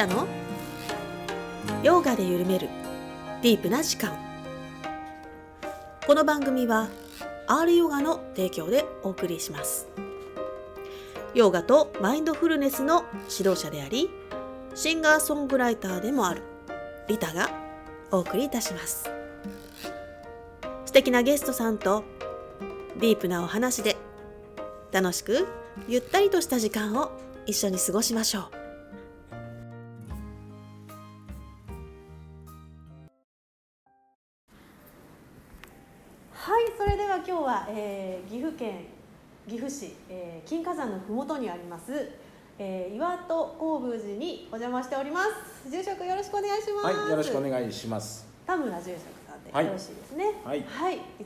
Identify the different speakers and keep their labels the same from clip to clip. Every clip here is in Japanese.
Speaker 1: タの？ヨガで緩める。ディープな時間。この番組は R ヨガの提供でお送りします。ヨガとマインドフルネスの指導者でありシンガーソングライターでもあるリタがお送りいたします。素敵なゲストさんとディープなお話で楽しくゆったりとした時間を一緒に過ごしましょう。はえー岐阜県岐阜市、えー金華山のふもとにあります、えー岩戸光宮寺にお邪魔しております。住職よろしくお願いします。
Speaker 2: はい、よろしくお願いします。
Speaker 1: 田村住職さんで
Speaker 2: はい
Speaker 1: よろしいですね。
Speaker 2: はい
Speaker 1: い、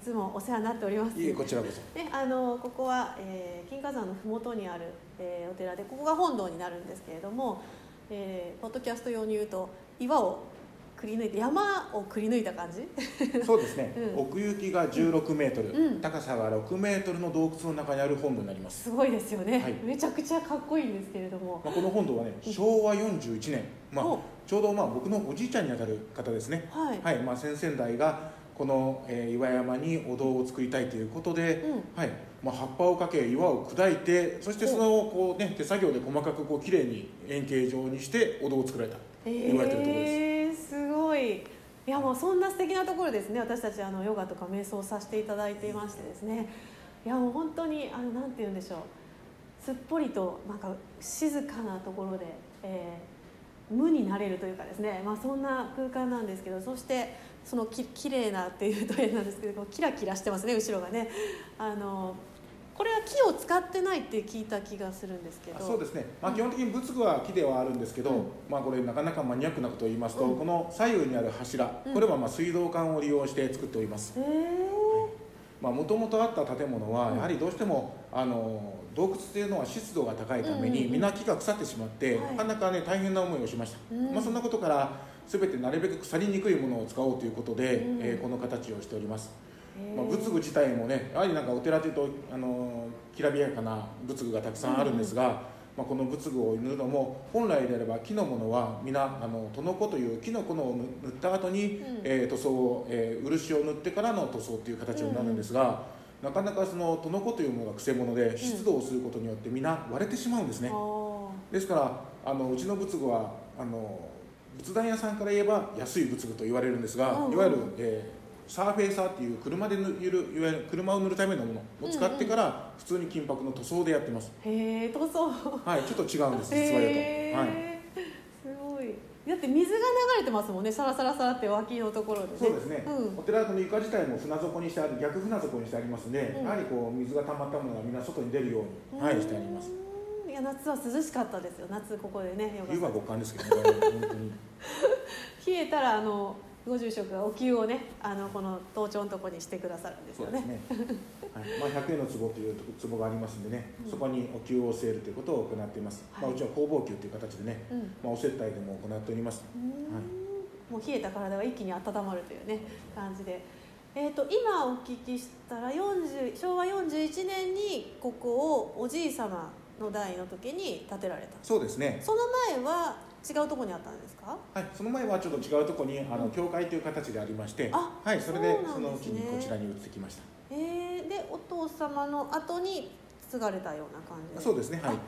Speaker 1: つもお世話になっております。
Speaker 2: いえ、こちらこそ。
Speaker 1: ね、あのここは、えー金華山の麓にある、えーお寺でここが本堂になるんですけれども、えーポッドキャスト用に言うと岩をくり抜いて山をくり抜いた感じ？
Speaker 2: そうですね、
Speaker 1: うん。
Speaker 2: 奥行きが16メートル、
Speaker 1: うん。
Speaker 2: 高さが6メートルの洞窟の中にある本堂になります。
Speaker 1: すごいですよね、
Speaker 2: はい。
Speaker 1: めちゃくちゃかっこいいんですけれども。
Speaker 2: まあ、この本堂はね、昭和41年、まあ
Speaker 1: お、
Speaker 2: ちょうどまあ僕のおじいちゃんにあたる方ですね。
Speaker 1: はい、
Speaker 2: はい、まあ、先々代がこの、えー岩山にお堂を作りたいということで、
Speaker 1: うん。
Speaker 2: はい。まあ、葉っぱをかけ岩を砕いてそしてそのこう、ね、手作業で細かくこう綺麗に円形状にしてお堂を作られた。と言われてるところです。
Speaker 1: えー、すごい。いやもうそんな素敵なところですね。私たちあのヨガとか瞑想させていただいていましてですね。いやもう本当にあのなんて言うんでしょう。すっぽりとなんか静かなところで、えー無になれるというかですね、まあ、そんな空間なんですけどそしてそのき綺麗なっていうと変なんですけどこうキラキラしてますね後ろがね。あのこれは木を使ってないって聞いた気がするんですけど。
Speaker 2: あそうですね、まあ、基本的に仏具は木ではあるんですけど、
Speaker 1: うん。ま
Speaker 2: まあ、これなかなかマニアックなことを言いますと、
Speaker 1: うん。
Speaker 2: この左右にある柱、
Speaker 1: うん。
Speaker 2: これはまあ水道管を利用して作っております。もともとあった建物は
Speaker 1: うん。
Speaker 2: やはりどうしてもあの洞窟っていうのは湿度が高いためにみんな木が腐ってしまって、
Speaker 1: はい。
Speaker 2: なかなかね大変な思いをしました、
Speaker 1: うん。
Speaker 2: まあ、そんなことから全てなるべく腐りにくいものを使おうということで、
Speaker 1: うん。
Speaker 2: えーこの形をしておりますまあ、仏具自体もねやはりなんかお寺というとあのきらびやかな仏具がたくさんあるんですが、まあ、この仏具を塗るのも本来であれば木のものは皆あのトノコという木の粉を塗った後に、
Speaker 1: うん。
Speaker 2: えー塗装を、えー漆を塗ってからの塗装という形になるんですが、なかなかそのトノコというものがくせ者で湿度をすることによって皆割れてしまうんですね、
Speaker 1: あ
Speaker 2: ですからあのうちの仏具はあの仏壇屋さんから言えば安い仏具と言われるんですが、
Speaker 1: うんうん。
Speaker 2: いわゆる、えーサーフェイサーっていう車で塗るいわゆる車を塗るためのものを使ってから普通に金箔の塗装でやってます、
Speaker 1: ーへえ塗装。
Speaker 2: はいちょっと違うんです実は
Speaker 1: へ
Speaker 2: 言うと、はい、
Speaker 1: えすごい。だって水が流れてますもんねサラサラサラって脇のところでね。
Speaker 2: そうですね、
Speaker 1: うん。
Speaker 2: お寺の床自体も船底にしてある逆船底にしてありますんで、
Speaker 1: うん。
Speaker 2: やはりこう水が溜まったものがみんな外に出るように、はい、してあります。
Speaker 1: いや夏は涼しかったですよ。夏ここでねヨガ
Speaker 2: 湯は極寒ですけどね 本当に。
Speaker 1: 冷えたらあのご住職がお灸をねあのこの頭頂のところにしてくださるんですよね。
Speaker 2: ね、はい。まあ、100円の壺という壺がありますんでね、
Speaker 1: うん。
Speaker 2: そこにお灸を据えるということを行っています、
Speaker 1: はい。
Speaker 2: まあ、うちは工房灸という形でね、
Speaker 1: うん。
Speaker 2: まあ、お接待でも行っております。
Speaker 1: うーん。もう冷えた体が一気に温まるというね感じで、えー、と今お聞きしたら40昭和41年にここをおじい様の代の時に建てられた。
Speaker 2: そうですね。
Speaker 1: その前は違うところにあったんですか？
Speaker 2: はい、その前はちょっと違うところにあの教会という形でありまして、
Speaker 1: あ
Speaker 2: はい、それで
Speaker 1: そ
Speaker 2: のうちにこちらに移ってきました。
Speaker 1: えー、でお父様の後に継がれたような感じで
Speaker 2: そうですねはい。
Speaker 1: あ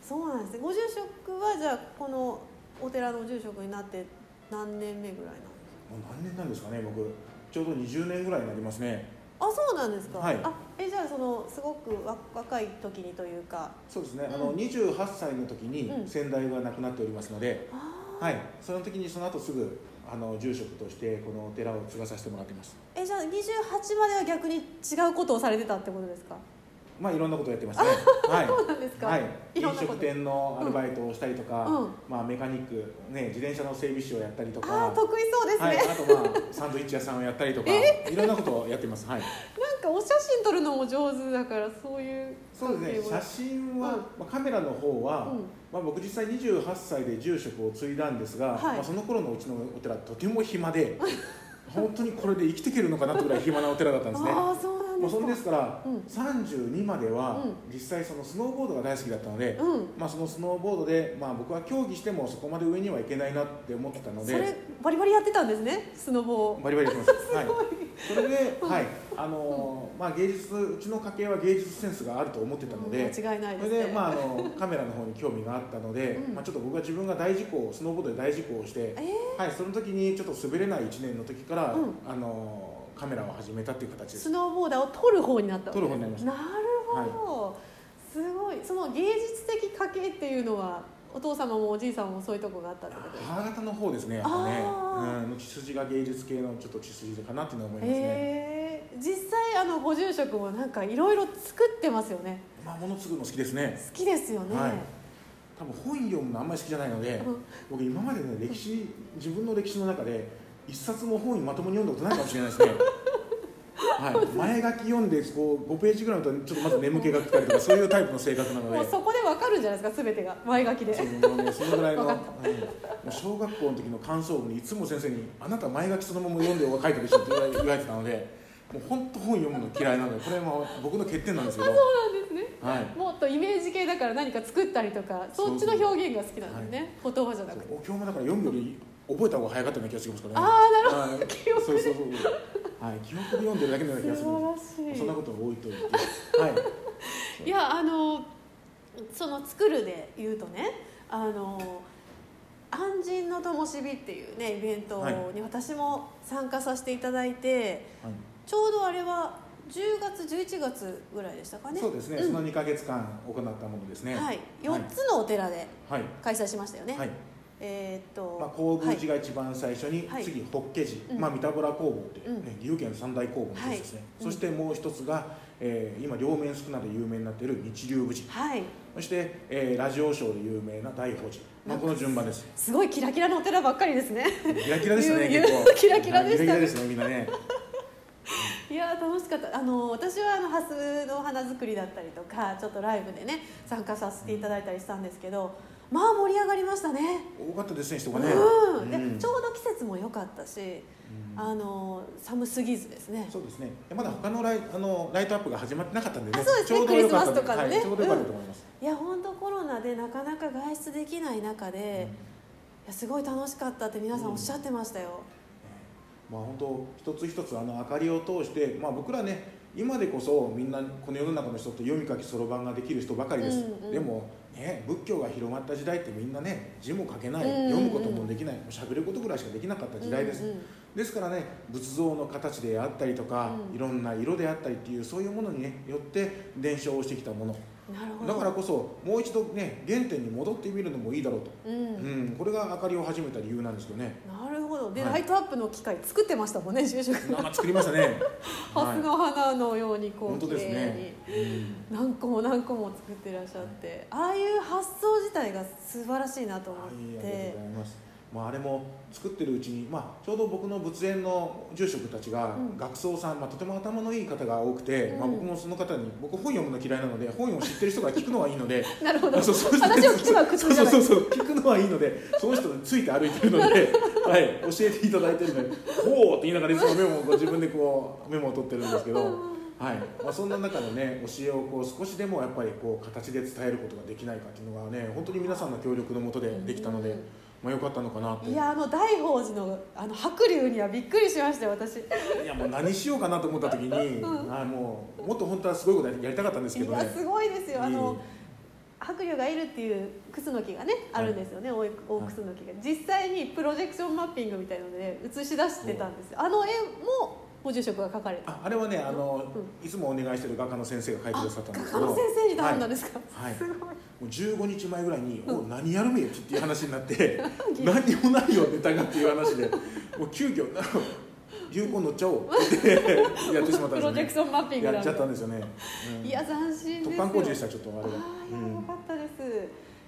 Speaker 1: そうなんですね。ご住職はじゃあこのお寺の住職になって何年目ぐらいなんですか？
Speaker 2: もう何年なんですかね僕。ちょうど20年ぐらいになりますね
Speaker 1: あそうなんですか、
Speaker 2: はい。
Speaker 1: あえじゃあそのすごくわ若い時にというか。
Speaker 2: そうですね、あの
Speaker 1: うん。
Speaker 2: 28歳の時に
Speaker 1: うん。
Speaker 2: 先代が亡くなっておりますので、
Speaker 1: あー。
Speaker 2: はい、その時にその後すぐあの住職としてこのお寺を継がさせてもらっています。
Speaker 1: えじゃあ28までは逆に違うことをされてたってことですか？
Speaker 2: まあいろんなことをやってますね。はい。
Speaker 1: そうなんですか
Speaker 2: はい。飲食店のアルバイトをしたりとか、
Speaker 1: うん
Speaker 2: まあメカニックね自転車の整備士をやったりと
Speaker 1: あ
Speaker 2: か
Speaker 1: あ、得意そうですね、
Speaker 2: はい。あとまあサンドイッチ屋さんをやったりとか、いろんなことをやってます。はい。
Speaker 1: なんかお写真撮るのも上手だからそういう
Speaker 2: そうですね。写真は、まあカメラの方は、
Speaker 1: うん
Speaker 2: まあ僕実際28歳で住職を継いだんですが、
Speaker 1: はい
Speaker 2: まあその頃のうちのお寺とても暇で。本当にこれで生きていけるのかなってぐらい暇なお寺だったんですね。
Speaker 1: ああそうなんですか
Speaker 2: ら、
Speaker 1: うん。
Speaker 2: 32までは
Speaker 1: う
Speaker 2: 実際そのスノーボードが大好きだったので、
Speaker 1: うん。
Speaker 2: まあ、そのスノーボードで、まあ、僕は競技してもそこまで上にはいけないなって思ってたので。
Speaker 1: それバリバリやってたんですねスノボ
Speaker 2: バリバリやってます。はい。それで、はい、あのーまあ芸術うちの家系は芸術センスがあると思ってたので。
Speaker 1: 間違いないですね。
Speaker 2: それで、まあ、あのカメラの方に興味があったので、
Speaker 1: うん。
Speaker 2: まあ、ちょっと僕は自分が大事故をスノーボードで大事故をして、
Speaker 1: え
Speaker 2: はい、その時にちょっと滑れない1年の時から、
Speaker 1: うん。
Speaker 2: あのカメラを始めたっていう形です。
Speaker 1: スノーボーダーを撮る方になった
Speaker 2: 撮る方になりました。
Speaker 1: なるほど、すごい。その芸術的家系っていうのはお父様もおじい様もそういうとこがあったってことですか？
Speaker 2: 母方の方ですねやっぱね。
Speaker 1: あ
Speaker 2: うん。血筋が芸術系のちょっと血筋かなっていうのは思いますね、
Speaker 1: えー、実際あのご住職もなんかいろいろ作ってますよね。
Speaker 2: まあ物作るの好きですね。
Speaker 1: 好きですよね、
Speaker 2: はい。多分本読むのあんまり好きじゃないので、
Speaker 1: うん。
Speaker 2: 僕今までね歴史自分の歴史の中で一冊も本まともに読んだことないかもしれないですね。はい、前書き読んでこう5ページぐらいのとちょっとまず眠気が来たりとかそういうタイプの性格なので。
Speaker 1: もうそこでわかるんじゃないですか全てが。前書きで。
Speaker 2: そうもうねそのぐらいの、
Speaker 1: わ
Speaker 2: うん
Speaker 1: かっ
Speaker 2: もう小学校の時の感想文にいつも先生に「あなた前書きそのまま読んで書いてるでしょ」って言われてたのでもう本当本読むの嫌いなのでこれも僕の欠点なんですけど、
Speaker 1: そうなんですね。
Speaker 2: はい、
Speaker 1: もっとイメージ系だから何か作ったりとかそっちの表現が好きなんですね。言葉じゃなくて。
Speaker 2: お経もだから読むより覚えた方が早かったような気がしますからね。
Speaker 1: ああなるほ
Speaker 2: はい。
Speaker 1: 記憶で
Speaker 2: そうそうそうはい。記憶で読んでるだけのような気がする
Speaker 1: ど素晴らしい。
Speaker 2: そんなことは置いといて。はい。
Speaker 1: いやあのその作るで言うとねあの安心の灯火っていうねイベントに私も参加させていただいて、
Speaker 2: はい。
Speaker 1: ちょうどあれは10月11月ぐらいでしたかね。
Speaker 2: そうですね、
Speaker 1: ん。
Speaker 2: その2か月間行ったものですね。
Speaker 1: はい、4つのお寺で
Speaker 2: はい。
Speaker 1: 開催しましたよね、
Speaker 2: はい
Speaker 1: えーっと、
Speaker 2: まあ、高宮寺
Speaker 1: はい
Speaker 2: が一番最初に、
Speaker 1: はい。
Speaker 2: 次法華寺、
Speaker 1: うん。
Speaker 2: まあ、三田村工房っていう、
Speaker 1: うん。
Speaker 2: ね岐阜県三大工房の一つですね、
Speaker 1: はい
Speaker 2: そしてもう一つが、えー今両面少なで有名になっている日龍寺
Speaker 1: はい。
Speaker 2: そして、えーラジオショーで有名な大宝寺、まあ、この順番です。
Speaker 1: すごいキラキラのお寺ばっかりですね。
Speaker 2: キラキラですね
Speaker 1: ゆ
Speaker 2: 結構。
Speaker 1: キラキラでしたね。
Speaker 2: ねみんなね。
Speaker 1: いやー楽しかった。あの私はあのハスの花作りだったりとかちょっとライブでね参加させていただいたりしたんですけどまあ盛り上がりましたね。
Speaker 2: 多かったですね人がね。
Speaker 1: うん、で
Speaker 2: うん。
Speaker 1: ちょうど季節も良かったし、
Speaker 2: うん。
Speaker 1: あの寒すぎずですね。
Speaker 2: そうですね。まだ他のライあのライトアップが始まってなかったんでね
Speaker 1: あそうですね。
Speaker 2: ちょうど良かった
Speaker 1: クリスマスとかのね。
Speaker 2: はい、ちょうど良かったと思います、
Speaker 1: い。や本当コロナでなかなか外出できない中で、いやすごい楽しかったって皆さんおっしゃってましたよ、
Speaker 2: まあ本当一つ一つあの明かりを通して、まあ、僕らね今でこそみんなこの世の中の人って読み書きそろばんができる人ばかりです、
Speaker 1: うんうん。
Speaker 2: でも、ね、仏教が広まった時代ってみんなね字も書けない、読むこともできないしゃべることぐらいしかできなかった時代です、
Speaker 1: うんうん。
Speaker 2: ですからね仏像の形であったりとか、
Speaker 1: うん。
Speaker 2: いろんな色であったりっていうそういうものにねよって伝承をしてきたものだからこそもう一度ね原点に戻ってみるのもいいだろうと、
Speaker 1: うん。
Speaker 2: うん、これが明かりを始めた理由なんですよね。
Speaker 1: なるほど。で、
Speaker 2: はい。
Speaker 1: ライトアップの機械作ってましたもんね住職。
Speaker 2: なんか作りましたね。
Speaker 1: ハスの花のようにこう綺
Speaker 2: 本当です
Speaker 1: 麗
Speaker 2: ね
Speaker 1: に、何個も何個も作ってらっしゃって。ああいう発想自体が素晴らしいなと思っ
Speaker 2: はい、ありがとう
Speaker 1: て
Speaker 2: ございます。まあ、あれも作ってるうちに、まあ、ちょうど僕の仏園の住職たちが
Speaker 1: うん。
Speaker 2: 学僧さん、まあ、とても頭のいい方が多くて、
Speaker 1: うん。
Speaker 2: まあ、僕もその方に僕本読むの嫌いなので本を知ってる人が聞くのはいいので
Speaker 1: なるほど。
Speaker 2: そうそう
Speaker 1: 話を聞くのは苦痛じゃない。
Speaker 2: そうそうそう聞くのはいいのでその人について歩いてるので、はい、教えていただいてるので「ほう」って言いながらいつもメモを自分でこうメモを取ってるんですけど。はい。まあ、そんな中でね教えをこう少しでもやっぱりこう形で伝えることができないかっていうのがね本当に皆さんの協力のもとでできたので、
Speaker 1: うん
Speaker 2: まあ、よかったのかなと
Speaker 1: いやあの大宝寺のあの白龍にはびっくりしましたよ私。い
Speaker 2: いやもう何しようかなと思った時に、
Speaker 1: うん。
Speaker 2: あもうもっと本当はすごいことやりたかったんですけどね。
Speaker 1: やすごいですよ。あの
Speaker 2: いい
Speaker 1: 白龍がいるっていうクスノキがねあるんですよね、大大クスノキが実際にプロジェクションマッピングみたいなので映し出してたんですよ。あの絵もご住職が描かれた。
Speaker 2: ああれはねあの、いつもお願いしてる画家の先生が描いてくださったんですけど
Speaker 1: 画家の先生に頼んだんですか、
Speaker 2: はい。
Speaker 1: すごい。
Speaker 2: もう15日前ぐらいに「お何やるめ?」っていう話になって「何もないよネタが」っていう話でもう急遽な流行乗っちゃおうって やってしまったんですよ、ね、
Speaker 1: プロジェクションマッピング
Speaker 2: やっちゃったんですよね、うん。
Speaker 1: いや斬新ですよ。
Speaker 2: 突貫工事でしたちょっとあれは。
Speaker 1: ああいやよかったです、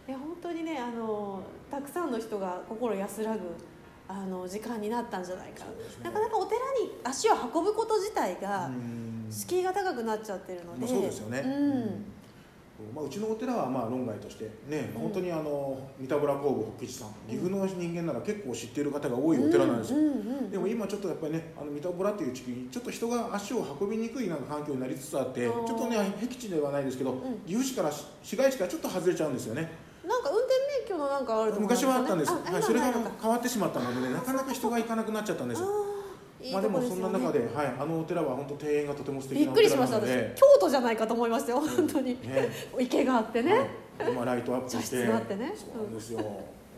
Speaker 1: いや本当にねあのたくさんの人が心安らぐあの時間になったんじゃないか、
Speaker 2: そうですね。
Speaker 1: なかなかお寺に足を運ぶこと自体が
Speaker 2: うん。
Speaker 1: 敷居が高くなっちゃってるので、
Speaker 2: まあそうですよね。
Speaker 1: うん。
Speaker 2: まあ、うちのお寺はまあ論外としてね、
Speaker 1: うん。
Speaker 2: 本当にあの三田村工部北吉さん岐阜の人間なら結構知っている方が多いお寺なんですよ、でも今ちょっとやっぱりねあの三田村っていう地区にちょっと人が足を運びにくいなんか環境になりつつあってちょっとね僻地ではないですけど、
Speaker 1: ん。
Speaker 2: 岐阜市から市街地からちょっと外れちゃうんですよね
Speaker 1: なんか運転免許のなんかあると思うん
Speaker 2: 昔はあったんです、
Speaker 1: あ
Speaker 2: はい、それが変わってしまったのでねなかなか人が行かなくなっちゃったんです。まあでもそんな中で、はい、あのお寺は本当庭園がとても素敵
Speaker 1: びっくりしました私。京都じゃないかと思いましたよ本当に。
Speaker 2: ね。
Speaker 1: 池があってね、
Speaker 2: はい。まあ、ライトアップして。
Speaker 1: 茶室があってね。
Speaker 2: そうなんですよ、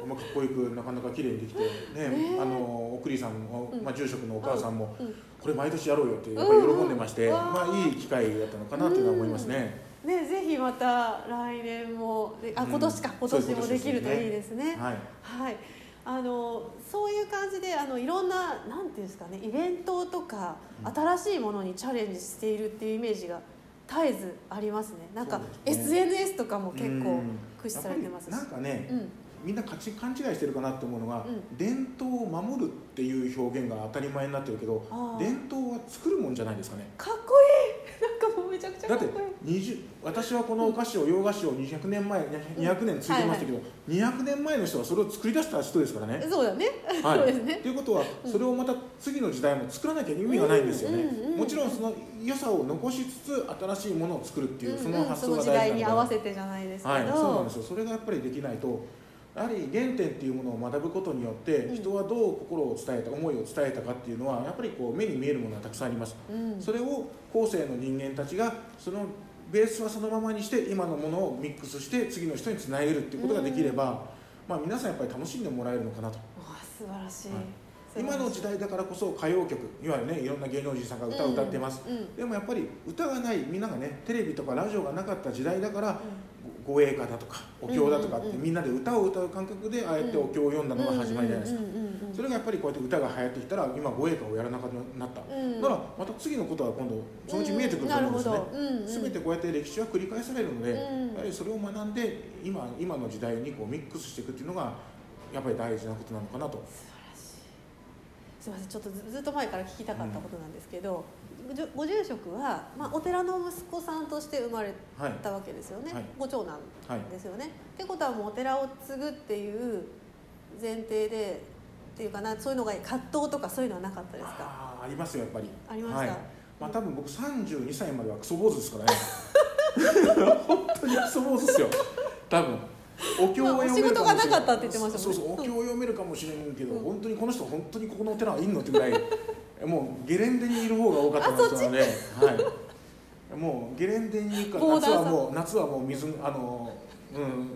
Speaker 2: まあ、かっこよくなかなか綺麗にできてね。
Speaker 1: ね。
Speaker 2: あのお栗さんの、まあ、住職のお母さんも、
Speaker 1: うん。
Speaker 2: これ毎年やろうよってやっぱり喜んでまして、まあいい機会だったのかなっていうのは思いますね、
Speaker 1: ねぜひまた来年もであ
Speaker 2: うん。
Speaker 1: 今年か今年もできるといいですね。
Speaker 2: はい。
Speaker 1: はい。あのそういう感じであのいろんななんていうんですかねイベントとか
Speaker 2: うん。
Speaker 1: 新しいものにチャレンジしているっていうイメージが絶えずありますね。なんか
Speaker 2: ね。
Speaker 1: SNS とかも結構
Speaker 2: うん。
Speaker 1: 駆使されてますし。
Speaker 2: なんかね、
Speaker 1: うん。
Speaker 2: みんな勘違勘違いしてるかなって思うのが、
Speaker 1: うん。
Speaker 2: 伝統を守るっていう表現が当たり前になってるけど伝統は作るもんじゃないですかね。
Speaker 1: かっこいい なんかもうめちゃくちゃか
Speaker 2: だっ
Speaker 1: こいい。
Speaker 2: 20私はこのお菓子を洋菓子を200年前200年ついてましたけど、200年前の人はそれを作り出した人ですからね。
Speaker 1: そうだね、
Speaker 2: はい。
Speaker 1: そうですね。
Speaker 2: ということはそれをまた次の時代も作らなきゃ意味がないんですよね、
Speaker 1: うんうんうん
Speaker 2: もちろんその良さを残しつつ新しいものを作るっていう、その発想が
Speaker 1: その時代
Speaker 2: 大事なので
Speaker 1: に合わせてじゃないですけど、
Speaker 2: はい、そうなんですよ。それがやっぱりできないとやはり原点っていうものを学ぶことによって
Speaker 1: うん。
Speaker 2: 人はどう心を伝えた思いを伝えたかっていうのはやっぱりこう目に見えるものがたくさんあります。
Speaker 1: うん。
Speaker 2: それを後世の人間たちがそのベースはそのままにして今のものをミックスして次の人につなげるっていうことができれば、まあ、皆さんやっぱり楽しんでもらえるのかなと。
Speaker 1: 素晴らしい、
Speaker 2: はい。今の時代だからこそ歌謡曲いわゆるねいろんな芸能人さんが歌を歌ってます、
Speaker 1: うんうん。
Speaker 2: でもやっぱり歌がないみんながねテレビとかラジオがなかった時代だからご栄歌だとかお経だとかってみんなで歌を歌う感覚でああやってお経を読んだのが始まりじゃないですか。それがやっぱりこうやって歌が流行ってきたら今ご栄歌をやらなくなった。
Speaker 1: うん。
Speaker 2: だからまた次のことは今度そのうち見えてくると思うんですね。全てこうやって歴史は繰り返されるので
Speaker 1: うん。
Speaker 2: やはりそれを学んで今今の時代にこうミックスしていくっていうのがやっぱり大事なことなのかなと
Speaker 1: すみませんちょっとずずっと前から聞きたかったことなんですけど、ご住職は、まあ、お寺の息子さんとして生まれ
Speaker 2: はい
Speaker 1: たわけですよね、
Speaker 2: はい。
Speaker 1: ご長男
Speaker 2: はい
Speaker 1: ですよね。ってことはもうお寺を継ぐっていう前提でっていうかなそういうのが葛藤とかそういうのはなかったですか？
Speaker 2: あーありますよやっぱり。
Speaker 1: ありました？
Speaker 2: はい。まあ多分僕32歳まではクソ坊主ですからね。本当にクソ坊主ですよ。多分お経は読めるか
Speaker 1: ったって言ってましたもんね。
Speaker 2: そうそうお経を読めるかもしれんけど、
Speaker 1: うん。
Speaker 2: 本当にこの人本当にここのお寺はいんのってぐらい もうゲレンデにいる方が多かった人なのではい。もうゲレンデにいるか夏
Speaker 1: ボーダーさん。
Speaker 2: はもう夏はもう水あのうん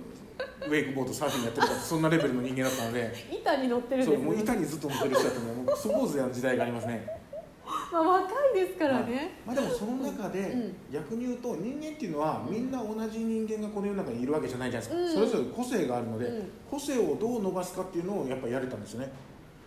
Speaker 2: ウェイクボードサーフィンやってるかそんなレベルの人間だったので。
Speaker 1: 板に乗ってるん
Speaker 2: そう
Speaker 1: です
Speaker 2: もう板にずっと乗ってる人だったのでもうクソ坊主やる時代がありますね
Speaker 1: まあ、若いですからね、
Speaker 2: まあ、でもその中で
Speaker 1: うん。
Speaker 2: 逆に言うと人間っていうのはみんな同じ人間がこの世の中にいるわけじゃないじゃないですか、
Speaker 1: うん。
Speaker 2: それぞれ個性があるので、
Speaker 1: うん。
Speaker 2: 個性をどう伸ばすかっていうのをやっぱりやれたんですよね。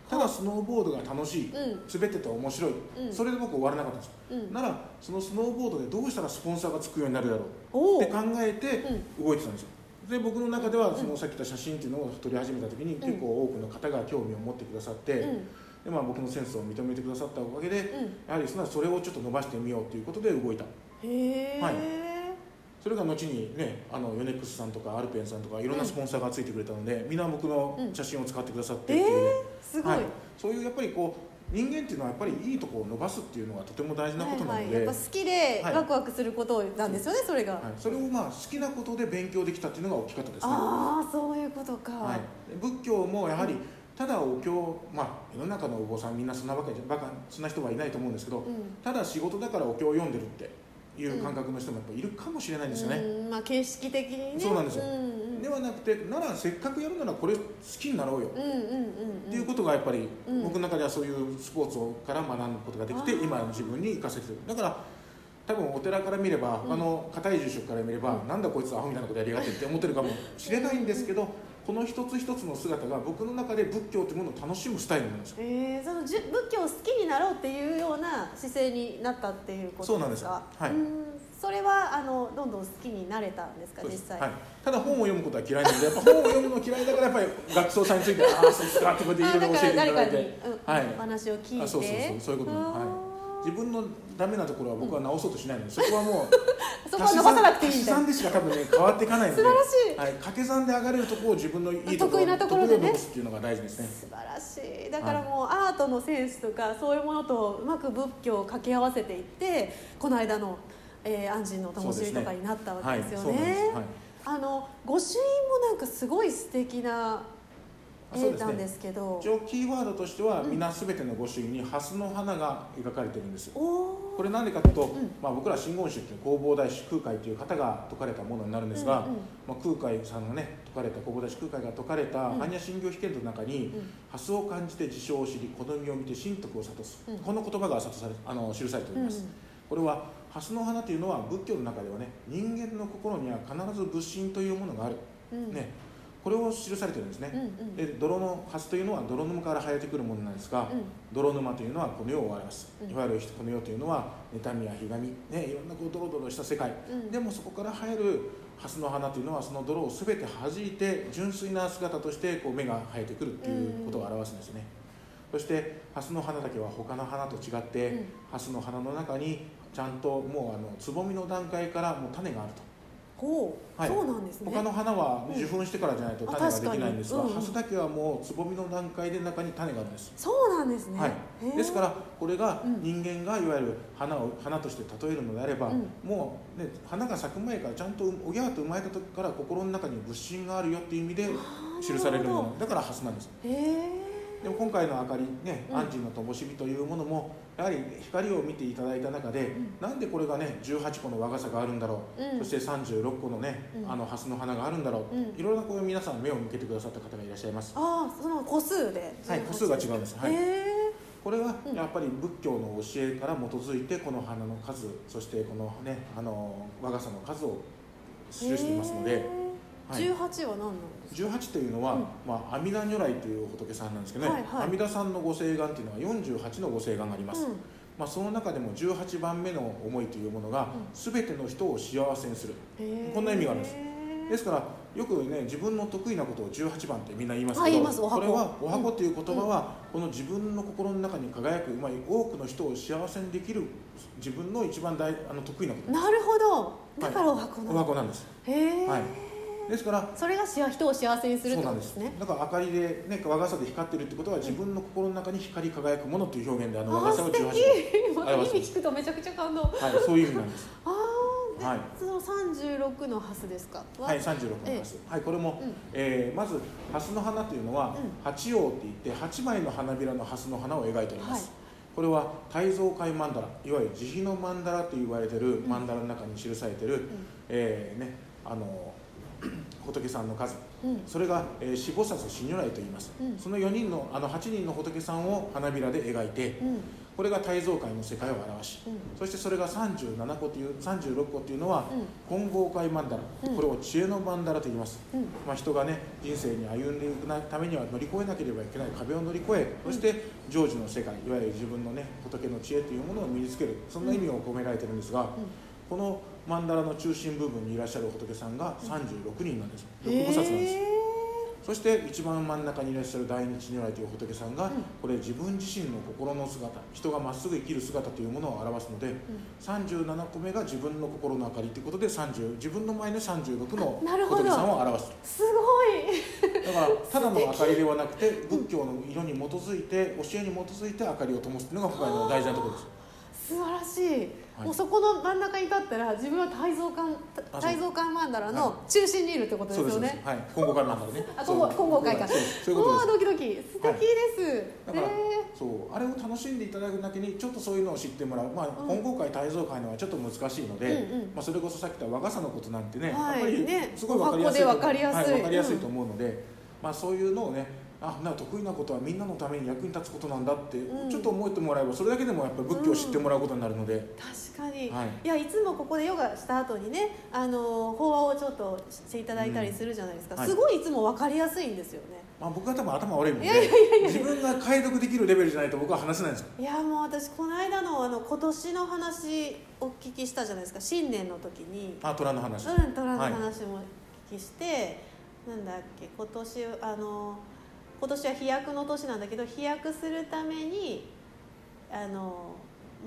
Speaker 2: ただスノーボードが楽しい、
Speaker 1: うん。
Speaker 2: 滑ってて面白い、
Speaker 1: うん。
Speaker 2: それで僕終わらなかったんですならそのスノーボードでどうしたらスポンサーがつくようになるだろう。って考えて動いてたんですよ。で僕の中ではそのさっき言った写真っていうのを撮り始めた時に結構多くの方が興味を持ってくださって、
Speaker 1: うん
Speaker 2: でまあ、僕のセンスを認めてくださったおかげで、
Speaker 1: うん。
Speaker 2: やはりそれをちょっと伸ばしてみようということで動いた。
Speaker 1: へえ、
Speaker 2: はい。それが後にねあのヨネックスさんとかアルペンさんとかいろんなスポンサーがついてくれたので、みんな僕の写真を使ってくださってっていうね、
Speaker 1: すごい、
Speaker 2: はい、そういうやっぱりこう人間っていうのはやっぱりいいところを伸ばすっていうのがとても大事なことなので、
Speaker 1: はいはい、やっぱ好きで
Speaker 2: はい。
Speaker 1: ワクワクすることなんですよね、それが、
Speaker 2: はい。それをまあ好きなことで勉強できたっていうのが大きかったですね。
Speaker 1: ああそういうことか、
Speaker 2: はい、で仏教もやはりただお経まあ世の中のお坊さんみんなそんなわけじゃバカそんな人はいないと思うんですけど、
Speaker 1: うん。
Speaker 2: ただ仕事だからお経を読んでるっていう感覚の人もやっぱいるかもしれないですよね。
Speaker 1: うん。まあ形式的にね。
Speaker 2: そうなんですよ。
Speaker 1: うんうん、
Speaker 2: ではなくてならせっかくやるならこれ好きになろうよ、
Speaker 1: うんうんうんうん。
Speaker 2: っていうことがやっぱり、
Speaker 1: うん
Speaker 2: 僕の中ではそういうスポーツから学ぶことができて今の自分に生かせてる。だから多分お寺から見れば他の固い住職から見れば、
Speaker 1: うん。
Speaker 2: なんだこいつアホみたいなことやりやがってって思ってるかもしれないんですけどこの一つ一つの姿が僕の中で仏教というものを楽しむスタイルなんですよ
Speaker 1: えー、そのじゅ仏教を好きになろうっていうような姿勢になったっていうことですか？
Speaker 2: そうなんです。よはい。
Speaker 1: うんそれはあのどんどん好きになれたんですか実際、
Speaker 2: はい、ただ本を読むことは嫌いなのでやっぱ本を読むの嫌いだからやっぱり学僧さんについてああそうですかってことでいろいろ教えていただいて。
Speaker 1: うん
Speaker 2: はい。
Speaker 1: お話を聞いて。
Speaker 2: あそうそうそうそういうこと、はい、自分のダメなところは僕は直そうとしないので、そこはもう
Speaker 1: そこは伸ばさなくていい
Speaker 2: 足し算でしか多分ね変わっていかないので
Speaker 1: 素晴らしい
Speaker 2: はい、掛け算で上がれるところを自分のいいところ
Speaker 1: 得意なところでね。
Speaker 2: っていうのが大事ですね。
Speaker 1: 素晴らしい。だからもうアートのセンスとかそういうものとうまく仏教を掛け合わせていってこの間の、えー、安心の灯火とかになったわけですよ
Speaker 2: そうですね。はい。はい。
Speaker 1: あの御朱印もなんかすごい素敵な
Speaker 2: あそうですね。
Speaker 1: 絵なんですけど。
Speaker 2: 一応キーワードとしては、皆すべての御朱印に蓮の花が描かれてるんです
Speaker 1: おお
Speaker 2: これなんでかというと、
Speaker 1: ん。
Speaker 2: まあ、僕ら真言宗っていう弘法大師空海という方が説かれたものになるんですが、
Speaker 1: うんうん
Speaker 2: まあ、空海さんがね説かれた弘法大師空海が説かれた
Speaker 1: うん。
Speaker 2: 般若心経秘剣の中に、
Speaker 1: うん。
Speaker 2: 蓮を感じて事象を知り好みを見て神徳を諭す、
Speaker 1: うん。
Speaker 2: この言葉が諭されあの記されております、
Speaker 1: うんうん
Speaker 2: これは蓮の花というのは仏教の中ではね人間の心には必ず仏心というものがある、
Speaker 1: うん。
Speaker 2: ね、これを記されてるんですね、
Speaker 1: うんうん。
Speaker 2: で泥の蓮というのは泥沼から生えてくるものなんですが、
Speaker 1: うん。
Speaker 2: 泥沼というのはこの世を表す、
Speaker 1: うん。
Speaker 2: いわゆるこの世というのは妬みやひがみ、ね、いろんなこうドロドロした世界、
Speaker 1: うん。
Speaker 2: でもそこから生える蓮の花というのはその泥を全て弾いて純粋な姿としてこう芽が生えてくるっていうことを表すんですね、そして蓮の花だけは他の花と違って、
Speaker 1: うん。
Speaker 2: 蓮の花の中にちゃんともうあのつぼみの段階からもう種があると
Speaker 1: ほう、
Speaker 2: はい。
Speaker 1: そうなんですね。
Speaker 2: 他の花は受粉してからじゃないと種ができないんですが、
Speaker 1: うんうん
Speaker 2: 蓮だけはもうつぼみの段階で中に種があるんです
Speaker 1: そうなんです。ね、
Speaker 2: はいですからこれが
Speaker 1: うん。
Speaker 2: 人間がいわゆる花を花として例えるのであれば、
Speaker 1: うん。
Speaker 2: もう、ね、花が咲く前からちゃんとおぎゃーと生まれた時から心の中に仏心があるよっていう意味で記されるものだから蓮なんです。
Speaker 1: へえ
Speaker 2: でも今回の明かりね
Speaker 1: うん。
Speaker 2: 安心の灯火というものもやはり光を見ていただいた中で、
Speaker 1: ん。
Speaker 2: なんでこれがね18個の和傘があるんだろう、
Speaker 1: うん。
Speaker 2: そして36個のね、
Speaker 1: うん。
Speaker 2: あの蓮の花があるんだろう、
Speaker 1: うん。
Speaker 2: いろいろなこう皆さん目を向けてくださった方がいらっしゃいます。
Speaker 1: ああその個数で。
Speaker 2: はい個数が違うんです。はい。これは
Speaker 1: うん。
Speaker 2: やっぱり仏教の教えから基づいてこの花の数そしてこのねあの和傘の数を記していますので、はい。
Speaker 1: 十八は何なんですか
Speaker 2: ？18というのは、
Speaker 1: うん。
Speaker 2: まあ、阿弥陀如来という仏さんなんですけどね、
Speaker 1: はいはい。
Speaker 2: 阿弥陀さんのご聖願というのは48のご聖願があります、
Speaker 1: うん。
Speaker 2: まあ、その中でも18番目の思いというものが、
Speaker 1: うん。
Speaker 2: 全ての人を幸せにする。こんな意味があるんです。ですからよくね自分の得意なことを18番ってみんな言います
Speaker 1: あ
Speaker 2: けど
Speaker 1: 言います。お箱。
Speaker 2: これはお箱という言葉は、この自分の心の中に輝く、まあ、多くの人を幸せにできる自分の一番大あの得意なこと
Speaker 1: なるほど。だからお箱な
Speaker 2: お
Speaker 1: の、
Speaker 2: 箱なんです、
Speaker 1: へえ、
Speaker 2: はい、ですから
Speaker 1: それがし人を幸せにするってことですね。
Speaker 2: だから明かりで、ね、和傘で光ってるってことは自分の心の中に光り輝くものという表現であの和傘を18
Speaker 1: 素敵。
Speaker 2: 番
Speaker 1: また意味聞くとめちゃくちゃ感動。
Speaker 2: はい、そういう意味なんです。
Speaker 1: ああで、
Speaker 2: はい。
Speaker 1: その36のハスですか？
Speaker 2: はい、36のハス、はい、これも、
Speaker 1: うん。
Speaker 2: えーまずハスの花というのは、
Speaker 1: うん。
Speaker 2: 八葉って言って8枚の花びらのハスの花を描いております、
Speaker 1: はい。
Speaker 2: これは大蔵界曼荼羅いわゆる慈悲の曼荼羅と言われている曼荼羅の中に記されている、えーね、あの 仏さんの数。
Speaker 1: うん。
Speaker 2: それが、えー、四菩薩四如来と言います、
Speaker 1: うん。
Speaker 2: その4人のあの8人の仏さんを花びらで描いて、
Speaker 1: うん。
Speaker 2: これが大蔵界の世界を表し、
Speaker 1: うん。
Speaker 2: そしてそれが37個という36個というのは、
Speaker 1: うん。
Speaker 2: 金剛界曼荼羅、
Speaker 1: うん。
Speaker 2: これを知恵の曼荼羅と言います、
Speaker 1: うん。
Speaker 2: まあ、人がね人生に歩んでいくためには乗り越えなければいけない壁を乗り越えそして成就の世界いわゆる自分のね仏の知恵というものを身につける。そんな意味を込められてるんですが、この曼荼羅の中心部分にいらっしゃる仏さんが36人なんです六菩薩なんです、
Speaker 1: へ
Speaker 2: そして一番真ん中にいらっしゃる大日如来という仏さんが、
Speaker 1: うん。
Speaker 2: これ自分自身の心の姿人がまっすぐ生きる姿というものを表すので、37個目が自分の心の明かりということで30自分の前の36の仏さんを表す
Speaker 1: ーすごい。
Speaker 2: だからただの明かりではなくて仏教の色に基づいて教えに基づいて明かりを灯すというのが今回の大事なところです。
Speaker 1: 素晴らしいもうそこの真ん中に立ったら自分は大蔵観
Speaker 2: あそう。
Speaker 1: 大蔵観曼荼羅
Speaker 2: は
Speaker 1: の中心にいるってことですよね、
Speaker 2: はい。今後からなんだろうね
Speaker 1: あ今後今後会か。
Speaker 2: そうそう
Speaker 1: ドキドキ。素敵です、
Speaker 2: だから、
Speaker 1: へ
Speaker 2: そうあれを楽しんでいただくだけにちょっとそういうのを知ってもらう、まあ
Speaker 1: うん。
Speaker 2: 金剛界大蔵界のはちょっと難しいので、まあ、それこそさっき言った和傘のことなんてね、
Speaker 1: はい。
Speaker 2: やっぱり
Speaker 1: ね。
Speaker 2: すごい分かりやすい。と思う
Speaker 1: お箱で分かりやすい。
Speaker 2: はい、分かりやすい
Speaker 1: うん
Speaker 2: と思うので、まあ、そういうのをねあな得意なことはみんなのために役に立つことなんだって、
Speaker 1: うん。
Speaker 2: ちょっと思ってもらえばそれだけでもやっぱり仏教を知ってもらうことになるので、
Speaker 1: 確かに、
Speaker 2: はい。
Speaker 1: い、やいつもここでヨガした後にねあの法話をちょっとしていただいたりするじゃないですか、
Speaker 2: うん。はい。
Speaker 1: すごいいつも分かりやすいんですよね。
Speaker 2: まあ、僕は多分頭悪いもんで
Speaker 1: いやいやいやいや
Speaker 2: 自分が解読できるレベルじゃないと僕は話せないんです。よ
Speaker 1: いやもう私この間のあの今年の話お聞きしたじゃないですか。新年の時に。
Speaker 2: あ虎の話、
Speaker 1: うん虎の
Speaker 2: はい。
Speaker 1: 話もお聞きして、なんだっけ今年あの今年は飛躍の年なんだけど飛躍するためにあの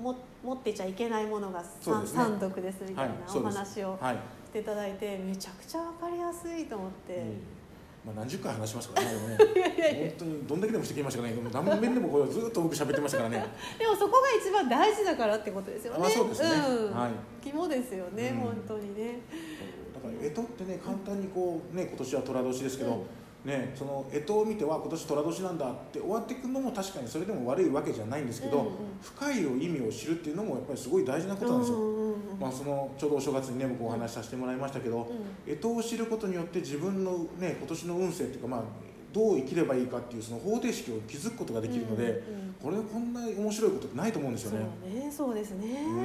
Speaker 1: も持ってちゃいけないものが三、
Speaker 2: ね。
Speaker 1: 三毒ですみたいなお話を
Speaker 2: はい、
Speaker 1: していただいてめちゃくちゃ分かりやすいと思って、
Speaker 2: うん。まあ、何十回話しましたからねね。本当にどんだけでもしてきましたからね。何遍でもこうずっと僕喋ってましたからね。
Speaker 1: でもそこが一番大事だからってことですよね。
Speaker 2: あそうですね。
Speaker 1: ん。
Speaker 2: はい。
Speaker 1: 肝ですよね、
Speaker 2: うん。
Speaker 1: 本当にね。
Speaker 2: だから干支ってね簡単にこうね今年は寅年ですけど、
Speaker 1: うん
Speaker 2: ね、その干支を見ては今年寅年なんだって終わっていくのも確かにそれでも悪いわけじゃないんですけど、
Speaker 1: うんうん
Speaker 2: 深い意味を知るっていうのもやっぱりすごい大事なことなんですよ。
Speaker 1: うんうんうん
Speaker 2: まあ、そのちょうどお正月にね僕お話しさせてもらいましたけど、
Speaker 1: うん
Speaker 2: 干支を知ることによって自分のね今年の運勢っていうかまあどう生きればいいかっていうその方程式を築くことができるので、
Speaker 1: うんうん
Speaker 2: これこんな面白いことってないと思うんです
Speaker 1: そう
Speaker 2: よね。
Speaker 1: ね、そうですね。
Speaker 2: うん。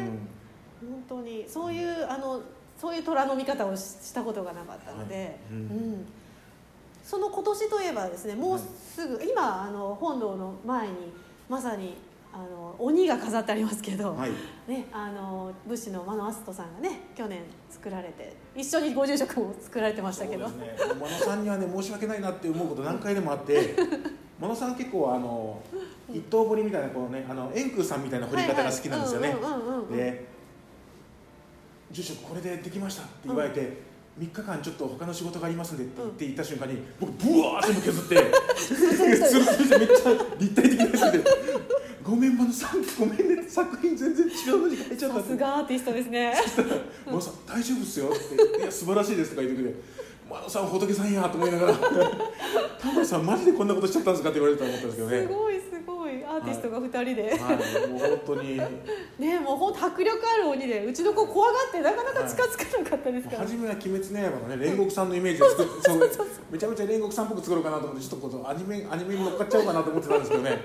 Speaker 1: 本当に。そういうあのそういう虎の見方をししたことがなかったので、
Speaker 2: はい。うん。
Speaker 1: うんその今年といえばですね、もうすぐ、今あの本堂の前にまさにあの鬼が飾ってありますけど、
Speaker 2: はい。
Speaker 1: ねあの武士の間野篤人さんがね去年作られて一緒にご住職も作られてましたけど、
Speaker 2: ね。真野さんにはね申し訳ないなって思うこと何回でもあって 真野さん結構あの一刀彫りみたいなこうねあの円空さんみたいな彫り方が好きなんですよね。
Speaker 1: はいはいうんうんうんうん。
Speaker 2: で「住職これでできました」って言われて、3日間ちょっと他の仕事がありますんでって言って行った瞬間に僕ブワーって削ってツルツルしてめっちゃ立体的なやつで「ごめん真野さんごめんね作品全然違うのに変えちゃった」
Speaker 1: さすがアーティストですね。
Speaker 2: 「真野さん大丈夫っすよ」って「いや素晴らしいです」とか言ってくれて「真野さん仏さんや」と思いながら「タモリさんマジでこんなことしちゃったんですか?」って言われたと思ったんですけどね
Speaker 1: アーティストが二人で、
Speaker 2: はい。もう本当に。
Speaker 1: ねもう本当迫力ある鬼でうちの子怖がってなかなか近づかなかったですから、
Speaker 2: 初めは「鬼滅の刃」のね煉獄さんのイメージで作っそうめちゃめちゃ煉獄さんっぽく作ろうかなと思ってちょっとアニメアニメに乗っかっちゃおうかなと思ってたんですけどね。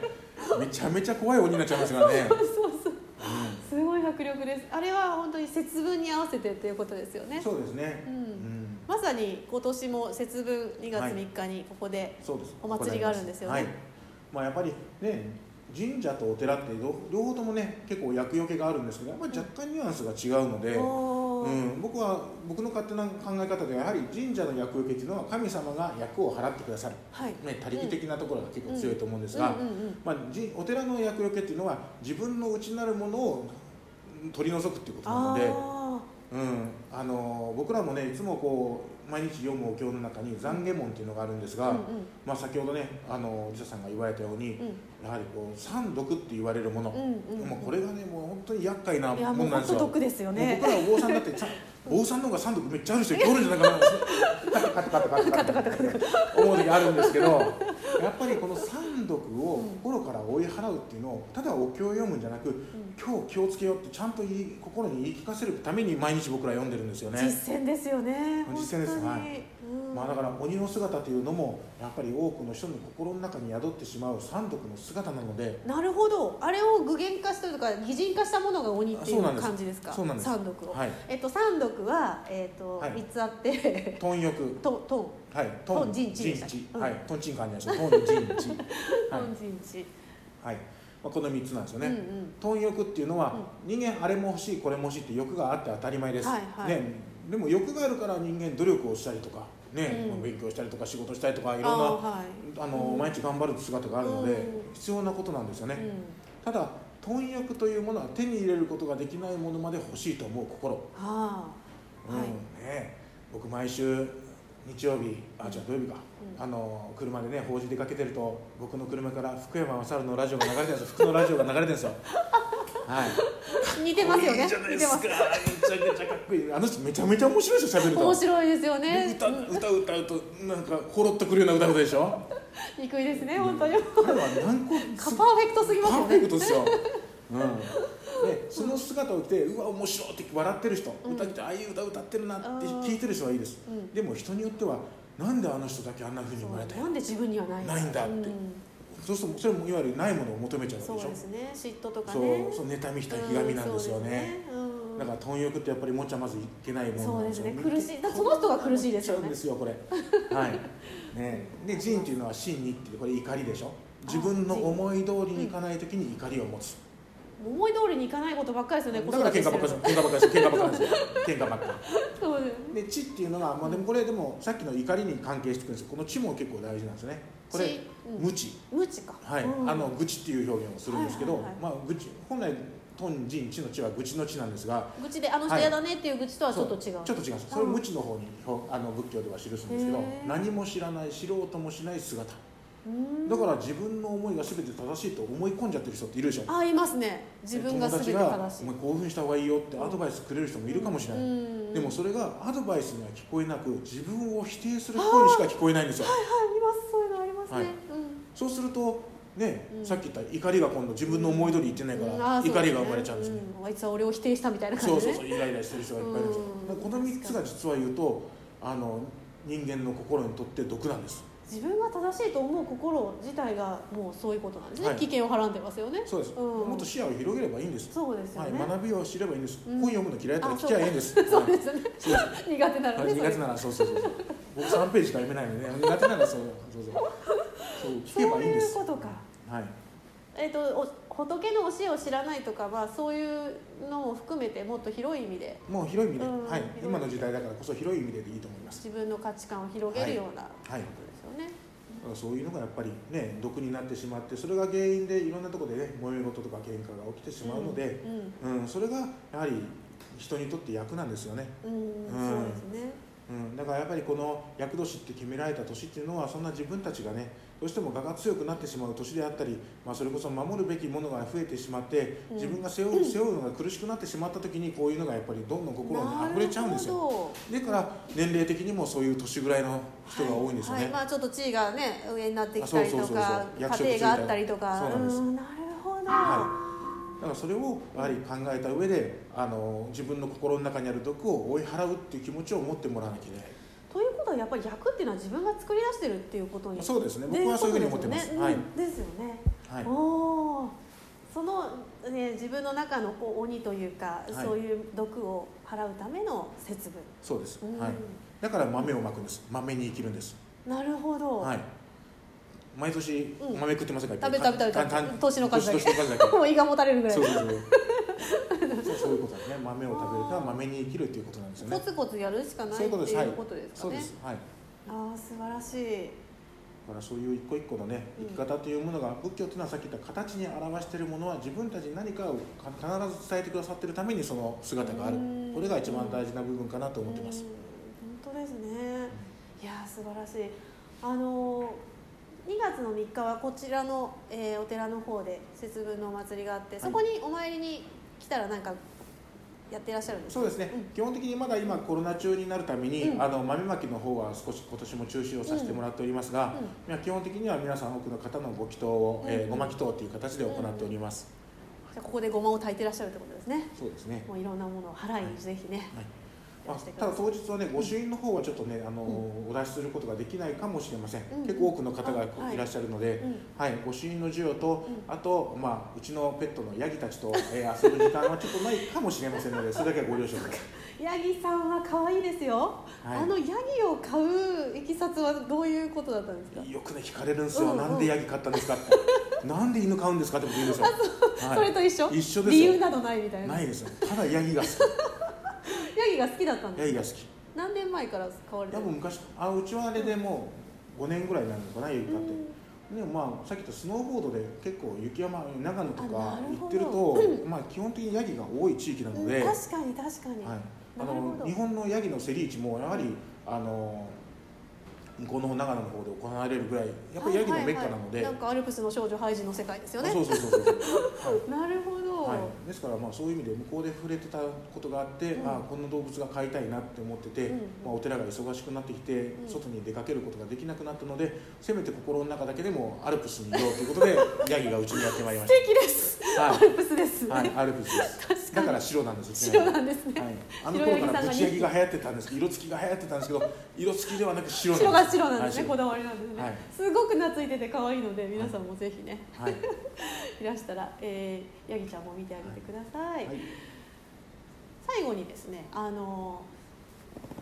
Speaker 2: めちゃめちゃ怖い鬼になっちゃいましたからね、
Speaker 1: そうそうすごい迫力です。あれは本当に節分に合わせてっていうことですよね。
Speaker 2: そうですね。
Speaker 1: う
Speaker 2: うん。ん
Speaker 1: まさに今年も節分2月3日にここで、お祭りがあるんですよね。
Speaker 2: はい。まあ、やっぱりね神社とお寺ってど両方ともね結構厄除けがあるんですけどやっぱり若干ニュアンスが違うので、うん、僕は僕の勝手な考え方ではやはり神社の厄除けっていうのは神様が厄を払ってくださる、
Speaker 1: はい。
Speaker 2: ね、他力的なところが結構強いと思うんですが、まお寺の厄除けっていうのは自分の内なるものを取り除くっていうことなので、
Speaker 1: あ
Speaker 2: うん、あの僕らもねいつもこう毎日読むお経の中に懺悔文っていうのがあるんですが、
Speaker 1: うんうん。
Speaker 2: まあ、先ほどねあのリサさんが言われたように、
Speaker 1: うん。
Speaker 2: やはりこう三毒って言われるもの、
Speaker 1: うんうんうん。
Speaker 2: もうこれがねもう本当に厄介な
Speaker 1: もう
Speaker 2: ものなんですよ。
Speaker 1: 毒ですよね。
Speaker 2: 僕らお坊さんだってさ 坊さんの方が三毒めっちゃある人いるんじゃないかな。カタカタカタカタカタカタ思う時あるんですけどやっぱりこの三毒を心から追い払うっていうのをただお経を読むんじゃなく、今日気をつけようってちゃんと心に言い聞かせるために毎日僕ら読んでるんですよね。
Speaker 1: 実践ですよね
Speaker 2: 実践です
Speaker 1: 本当に
Speaker 2: はい。
Speaker 1: うん
Speaker 2: まあ、だから鬼の姿というのもやっぱり多くの人の心の中に宿ってしまう三毒の姿なので。
Speaker 1: なるほど。あれを具現化したとか擬人化したものが鬼っていう感じですか？
Speaker 2: そうなんです。
Speaker 1: 三毒を、
Speaker 2: はい。
Speaker 1: えっと三毒はえっと
Speaker 2: はい。
Speaker 1: 三つあって。
Speaker 2: 貪欲
Speaker 1: トト
Speaker 2: はい。
Speaker 1: トンジンチで
Speaker 2: はい。トンチンカンじゃないです。トンジンチ
Speaker 1: ン
Speaker 2: はい。まあ、この三つなんですよね、
Speaker 1: うんうん。
Speaker 2: 貪欲っていうのは、人間あれも欲しいこれも欲しいって欲があって当たり前です、
Speaker 1: はいはい。
Speaker 2: ね、でも欲があるから人間努力をしたりとかね、
Speaker 1: うん
Speaker 2: 勉強したりとか仕事したりとかいろんな
Speaker 1: あーはい。
Speaker 2: あの、
Speaker 1: うん。
Speaker 2: 毎日頑張る姿があるので、
Speaker 1: うん。
Speaker 2: 必要なことなんですよね、
Speaker 1: うん。
Speaker 2: ただ貪欲というものは手に入れることができないものまで欲しいと思う心、
Speaker 1: ああはい。
Speaker 2: うんね、僕毎週日曜日あじゃあ土曜日か、
Speaker 1: うん。
Speaker 2: あの車でね法事出かけてると僕の車から福山雅治のラジオが流れてるんですよ。福のラジオが流れてるんですよはい。
Speaker 1: 似てますよね。似てます。
Speaker 2: めちゃめちゃかっこいい。あの人めちゃめちゃ面白いですよ喋ると。
Speaker 1: 面白いですよ
Speaker 2: で
Speaker 1: ね。
Speaker 2: 歌歌歌うとなんかほろっとくるような歌うでしょ？
Speaker 1: 憎いですね本当に。
Speaker 2: 彼は何個
Speaker 1: カパーフェクトすぎますよ
Speaker 2: パーフェ
Speaker 1: ね
Speaker 2: クトですよ、うん、でその姿を見てうわ面白いって笑ってる人、
Speaker 1: うん。
Speaker 2: 歌ってああいう歌歌ってるなって聞いてる人はいいです、
Speaker 1: うん。
Speaker 2: でも人によってはなんであの人だけあんな風に生まれた
Speaker 1: なんで自分にはない
Speaker 2: ないんだって。
Speaker 1: うん
Speaker 2: そうするとそれもいわゆるないものを求めちゃうわけでしょ？
Speaker 1: そうですね。嫉妬とか
Speaker 2: そう
Speaker 1: ね
Speaker 2: そう妬みひたひがみなんですよね,、
Speaker 1: うんねうん。
Speaker 2: だから貪欲ってやっぱり持っちゃまずいけないものなんですよ
Speaker 1: そうですね。苦しい。だその人が苦しいですよね。
Speaker 2: そうですよこれ。はい。ね。で仁っていうのは真にっていうこれ怒りでしょ？自分の思い通りにいかない時に怒りを持つ、
Speaker 1: 思い通りにいかないことばっかりですよね。
Speaker 2: だから喧嘩ばっかりです喧嘩ばっかりです喧嘩ばっかりです喧嘩ばっか
Speaker 1: そうです。
Speaker 2: りで知っていうのがまあでもこれでもさっきの怒りに関係してくるんですこの知も結構大事なんですよねこれ無知。
Speaker 1: 無知か。
Speaker 2: はい、
Speaker 1: うん。
Speaker 2: あの愚痴っていう表現をするんですけど、
Speaker 1: はいはいはい。
Speaker 2: まあ愚痴。本来トンジンチの地は愚痴の地なんですが
Speaker 1: 愚痴であの人
Speaker 2: はい。
Speaker 1: 嫌だねっていう愚痴とはちょっと違う、
Speaker 2: ちょっと違う。それを無知の方にほあの仏教では記すんですけど何も知らない知ろうともしない姿。だから自分の思いが全て正しいと思い込んじゃってる人っているでしょ？
Speaker 1: あいますね。自分が全て正しい。
Speaker 2: お前興奮した方がいいよってアドバイスくれる人もいるかもしれない、
Speaker 1: うん。
Speaker 2: でもそれがアドバイスには聞こえなく自分を否定する声にしか聞こえないんですよ。
Speaker 1: はいありますそうますね、
Speaker 2: はい。
Speaker 1: うん。
Speaker 2: そうするとね、
Speaker 1: うん。
Speaker 2: さっき言った怒りが今度自分の思い通り言ってないから、怒りが生まれちゃうんですよ、
Speaker 1: うん。あいつは俺を否定したみたいな感じで。ね
Speaker 2: そうそうそうイライラしてる人がいっぱいいるんですよ、この3つが実は言うとあの人間の心にとって毒なんです
Speaker 1: 自分が正しいと思う心自体がもうそういうことなんですね、
Speaker 2: はい。
Speaker 1: 危険をはらんでますよね。
Speaker 2: そうです、
Speaker 1: うん。
Speaker 2: もっと視野を広げればいいんです、
Speaker 1: そうですよ
Speaker 2: はい、
Speaker 1: ね、
Speaker 2: 学びを知ればいいんです、
Speaker 1: うん。
Speaker 2: 本読むの嫌いだったら聞きゃいいんです。
Speaker 1: そう
Speaker 2: はい
Speaker 1: ですよね。苦手ならね、
Speaker 2: はい、苦手ならそうそうそうそう。僕3ページしか読めないので、ね、苦手ならそう。そうそう。そう聞け
Speaker 1: そうい
Speaker 2: ばいいんです。
Speaker 1: うことか。
Speaker 2: はい
Speaker 1: えっ、とお仏の教えを知らないとかはそういうのも含めてもっと広い意味で。
Speaker 2: もう広い意味で、
Speaker 1: うん。
Speaker 2: はい。今の時代だからこそ広い意味ででいいと思います。
Speaker 1: 自分の価値観を広げるようなこ
Speaker 2: はい
Speaker 1: とですよね、
Speaker 2: だからそういうのがやっぱりね毒になってしまってそれが原因でいろんなところでね揉め事とか喧嘩が起きてしまうので、
Speaker 1: うん
Speaker 2: うん。それがやはり人にとって役なんですよね、
Speaker 1: うん。そうですね
Speaker 2: うん、だからやっぱりこの厄年って決められた年っていうのはそんな自分たちがねどうしても我が強くなってしまう年であったり、まあ、それこそ守るべきものが増えてしまって
Speaker 1: うん。
Speaker 2: 自分が背負う,、背負うのが苦しくなってしまった時にこういうのがやっぱりどんどん心に溢れちゃうんですよ
Speaker 1: よ
Speaker 2: だから年齢的にもそういう年ぐらいの人が多いんですよね、
Speaker 1: はい。まあちょっと地位がね上になってきたりと
Speaker 2: あそうそうそう
Speaker 1: か家庭があったりとか。
Speaker 2: そうなんです
Speaker 1: んなるほど、
Speaker 2: はだからそれをやはり考えた上であの自分の心の中にある毒を追い払うっていう気持ちを持ってもらわなきゃいけない。
Speaker 1: ということはやっぱり役っていうのは自分が作り出してるっていうことに
Speaker 2: そうですね。僕はそういうふうに思ってます。
Speaker 1: ですよね、
Speaker 2: はい。
Speaker 1: おおその、ね、自分の中のこう鬼というか、
Speaker 2: はい。
Speaker 1: そういう毒を払うための節分、
Speaker 2: そうです、
Speaker 1: うん。
Speaker 2: はい、だから豆をまくんです。豆に生きるんです。
Speaker 1: なるほど、
Speaker 2: はい毎年
Speaker 1: うん。
Speaker 2: 豆食ってませんか、
Speaker 1: 食べ食べ食べ
Speaker 2: たた
Speaker 1: 年の数だけ。もう胃がもたれるぐらい。
Speaker 2: そうそうそう。そういうことですね。豆を食べるか豆に生きるっていうことなんですよね。
Speaker 1: コツコツやるしかないって
Speaker 2: いうことですはい
Speaker 1: いうことです。か
Speaker 2: そう
Speaker 1: ね
Speaker 2: です。はい。
Speaker 1: ああ素晴らしい。
Speaker 2: だからそういう一個一個のね
Speaker 1: うん。
Speaker 2: 生き方というものが、仏教というのはさっき言った形に表しているものは自分たちに何かをか必ず伝えてくださっているためにその姿がある。
Speaker 1: うん。
Speaker 2: これが一番大事な部分かなと思ってます。
Speaker 1: うん。本当ですね。いやー素晴らしい。あのー2月の3日はこちらの、えーお寺の方で節分のお祭りがあってそこにお参りに来たらなんかやっていらっしゃるんですか？
Speaker 2: そうですね、
Speaker 1: うん。
Speaker 2: 基本的にまだ今コロナ中になるために、
Speaker 1: うん。
Speaker 2: あの豆まきの方は少し今年も中止をさせてもらっておりますが、
Speaker 1: うん。
Speaker 2: 基本的には皆さん多くの方のご祈祷を、えー
Speaker 1: うん
Speaker 2: ごま祈祷という形で行っております、
Speaker 1: じゃあここでごまを炊いてらっしゃるってことですね。
Speaker 2: そうですね。
Speaker 1: もういろんなものを払い。にぜひね、
Speaker 2: はい。
Speaker 1: や
Speaker 2: まあただ当日はね御朱印の方はちょっとねあの、お出しすることができないかもしれません、
Speaker 1: うん
Speaker 2: 結構多くの方が
Speaker 1: い。
Speaker 2: いらっしゃるので、
Speaker 1: うん。
Speaker 2: はい、御朱印の授与と、
Speaker 1: うん。
Speaker 2: あと、まあ、うちのペットのヤギたちと、えー遊ぶ時間はちょっとないかもしれませんのでそれだけはご了承ください。
Speaker 1: ヤギさんは可愛いですよ、
Speaker 2: はい。
Speaker 1: あのヤギを飼ういきさつはどういうことだったんですか、
Speaker 2: よくね聞かれるんですよ、なんでヤギ飼ったんですか？っ てなんで犬飼うんですか？ってこと言うんですよ、はい。
Speaker 1: それと一緒？
Speaker 2: 一緒ですよ。
Speaker 1: 理由などないみたいな。
Speaker 2: ないですよ。ただヤギが
Speaker 1: が好きだったん
Speaker 2: き
Speaker 1: です
Speaker 2: ヤギが好き。
Speaker 1: 何年前から飼われてる？
Speaker 2: 多分昔あうちはあれでもう5年ぐらいになるのかなヤギ飼って、でもまあさっき言ったスノーボードで結構雪山長野と
Speaker 1: あ
Speaker 2: か行ってると、まあ、基本的にヤギが多い地域なので、
Speaker 1: うん確かに確かに、
Speaker 2: はい、あの日本のヤギの競り市もやはりあの向こうの方長野の方で行われるぐらいやっぱりヤギのメッカなので、
Speaker 1: はいはい。はいなんかアルプスの少女ハイジの世界ですよね。
Speaker 2: あそうそうそうそう。そう、
Speaker 1: なるほど、
Speaker 2: はい。はい、ですからまあそういう意味で向こうで触れてたことがあって、
Speaker 1: うん。
Speaker 2: あこの動物が飼いたいなって思ってて、
Speaker 1: うん
Speaker 2: まあ、お寺が忙しくなってきて、
Speaker 1: ん。
Speaker 2: 外に出かけることができなくなったのでせめて心の中だけでもアルプスにいようということで ヤギがうちにやってまいりまし
Speaker 1: 素敵です、
Speaker 2: はい
Speaker 1: アルプスですね、
Speaker 2: た、はい、アルプスです。
Speaker 1: 確かに。
Speaker 2: だから白なんです
Speaker 1: 白なんですね、
Speaker 2: はい、あの頃からぶち焼きが流行ってたんですけど色付きが流行ってたんですけど色付きではなく白
Speaker 1: 白が白なんですね、
Speaker 2: はい
Speaker 1: こだわりなんですね、
Speaker 2: はい。
Speaker 1: すごく懐いてて可愛いので皆さんもぜひね、
Speaker 2: はい、
Speaker 1: い、らしたら、えー、ヤギちゃんも見てあげてください、
Speaker 2: はい。
Speaker 1: 最後にですねあの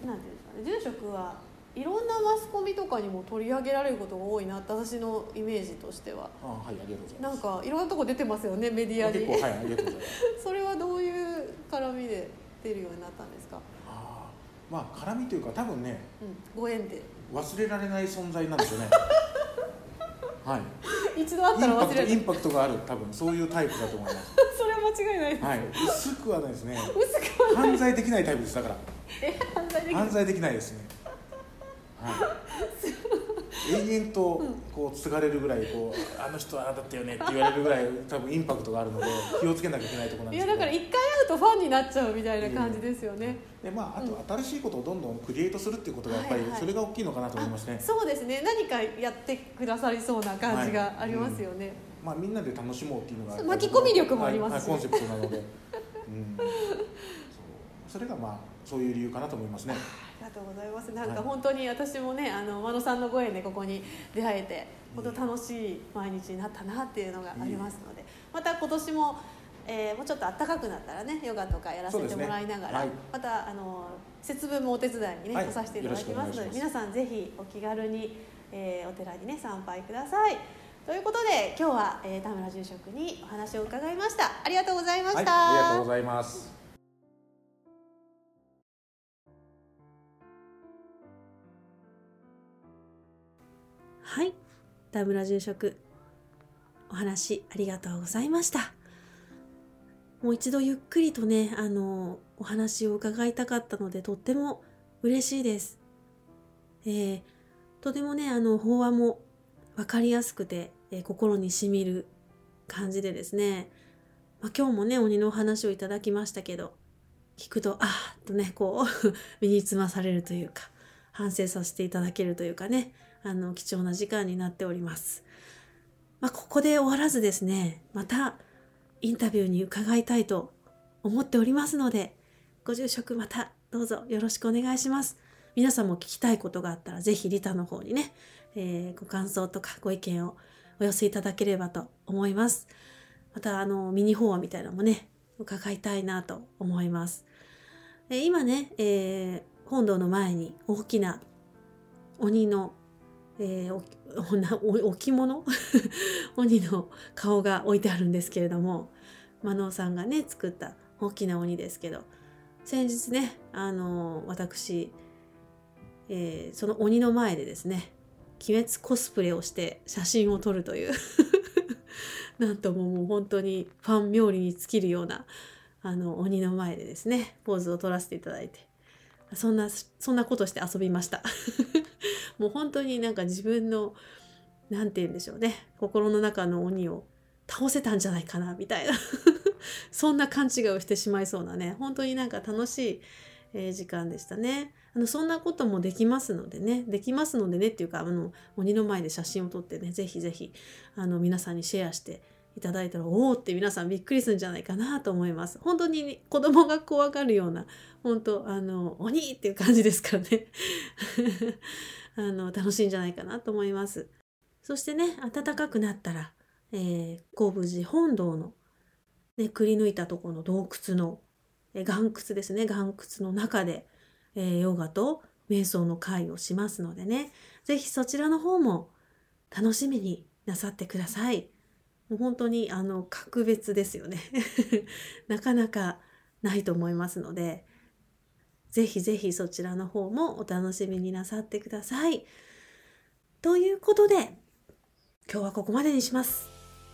Speaker 1: なんていうんですかね住職はいろんなマスコミとかにも取り上げられることが多いなって私のイメージとしては。
Speaker 2: あはいありがとうございま
Speaker 1: なん
Speaker 2: す
Speaker 1: かいろんなとこ出てますよねメディアに。
Speaker 2: 結構はいありがとうございます。
Speaker 1: それはどういう絡みで出るようになったんですか、
Speaker 2: あーまあ絡みというか多分ね
Speaker 1: うん、ご縁で。
Speaker 2: 忘れられない存在なんですよね。はい。
Speaker 1: 一度会ったら忘れる。
Speaker 2: ンパクトがある多分そういうタイプだと思います。
Speaker 1: それ間違いないです、
Speaker 2: はい。薄くはないですね。
Speaker 1: 薄くはない。
Speaker 2: 犯罪できないタイプですだから。
Speaker 1: え犯罪でき
Speaker 2: 犯罪できないですね。はい永遠とこう継がれるぐらいこうあの人はああだったよねって言われるぐらい多分インパクトがあるので気をつけなきゃいけないところなん
Speaker 1: い
Speaker 2: ですけど。
Speaker 1: やだから一回会うとファンになっちゃうみたいな感じですよね、
Speaker 2: でまあ、あと新しいことをどんどんクリエイトするっていうことがやっぱり
Speaker 1: はいはい。
Speaker 2: それが大きいのかなと思いますね、
Speaker 1: そうですね。何かやってくださりそうな感じがありますよね、
Speaker 2: まあ、みんなで楽しもうっていうのが
Speaker 1: 巻き込み力もありますし
Speaker 2: はい。はいコンセプトなので、うん、そう。それがまあそういう理由かなと思いますね
Speaker 1: がとうございます。なん
Speaker 2: はい
Speaker 1: か本当に私もねあの真野さんのご縁でここに出会えて本当楽しい毎日になったなっていうのがありますのでまた今年も、えーもうちょっと暖かくなったらねヨガとかやらせてもらいながら、
Speaker 2: ね。はい。
Speaker 1: またあの節分もお手伝いにね、
Speaker 2: はい。
Speaker 1: 来させていただきますので皆さんぜひお気軽に、えーお寺にね参拝ください。ということで今日は、えー田村住職にお話を伺いました。ありがとうございました、
Speaker 2: はいありがとうございます
Speaker 1: 田村住職お話ありがとうございました。もう一度ゆっくりとねあのお話を伺いたかったのでとっても嬉しいです。えーとてもねあの法話も分かりやすくて、えー心にしみる感じでですね、まあ、今日もね鬼のお話をいただきましたけど聞くとああとねこう 身につまされるというか反省させていただけるというかねあの貴重な時間になっております。まあ、ここで終わらずですねまたインタビューに伺いたいと思っておりますのでご住職またどうぞよろしくお願いします。皆さんも聞きたいことがあったらぜひリタの方にね、えーご感想とかご意見をお寄せいただければと思います。またあのミニ法話みたいなのもね伺いたいなと思います。え今ね、えー本堂の前に大きな鬼の、えーおおな お置物？鬼の顔が置いてあるんですけれどもマノさんがね作った大きな鬼ですけど先日ねあの私、えーその鬼の前でですね鬼滅コスプレをして写真を撮るという なんとももう本当にファン冥利に尽きるようなあの鬼の前でですねポーズを撮らせていただいてそんなそんなことして遊びました。もう本当になんか自分のなんて言うんでしょうね。心の中の鬼を倒せたんじゃないかなみたいな。そんな勘違いをしてしまいそうなね。本当になんか楽しい、えー時間でしたね。あのそんなこともできますのでね。できますのでねっていうかあの鬼の前で写真を撮ってねぜひぜひあの皆さんにシェアしていただいたらおおって皆さんびっくりするんじゃないかなと思います。本当に子供が怖がるような本当あの鬼っていう感じですからね。あの楽しいんじゃないかなと思います。そしてね暖かくなったら、えー、神武寺本堂の、ね、くり抜いたとこの洞窟の、えー岩窟ですね。岩窟の中で、えーヨガと瞑想の会をしますのでね。是非そちらの方も楽しみになさってください。もう本当にあの格別ですよね。なかなかないと思いますので、ぜひぜひそちらの方もお楽しみになさってください。ということで、今日はここまでにします。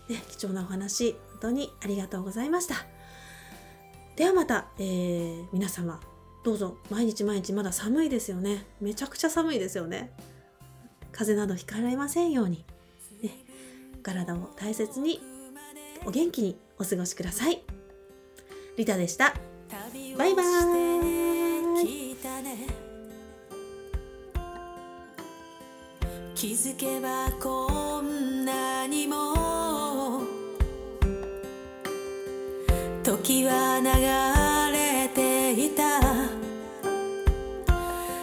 Speaker 1: ね、貴重なお話、本当にありがとうございました。ではまた、えー皆様、どうぞ毎日毎日まだ寒いですよね。めちゃくちゃ寒いですよね。風邪などひかれませんように。体を大切にお元気にお過ごしください。リタでした。バイバーイ。
Speaker 3: 気づけばこんなにも時は流れていた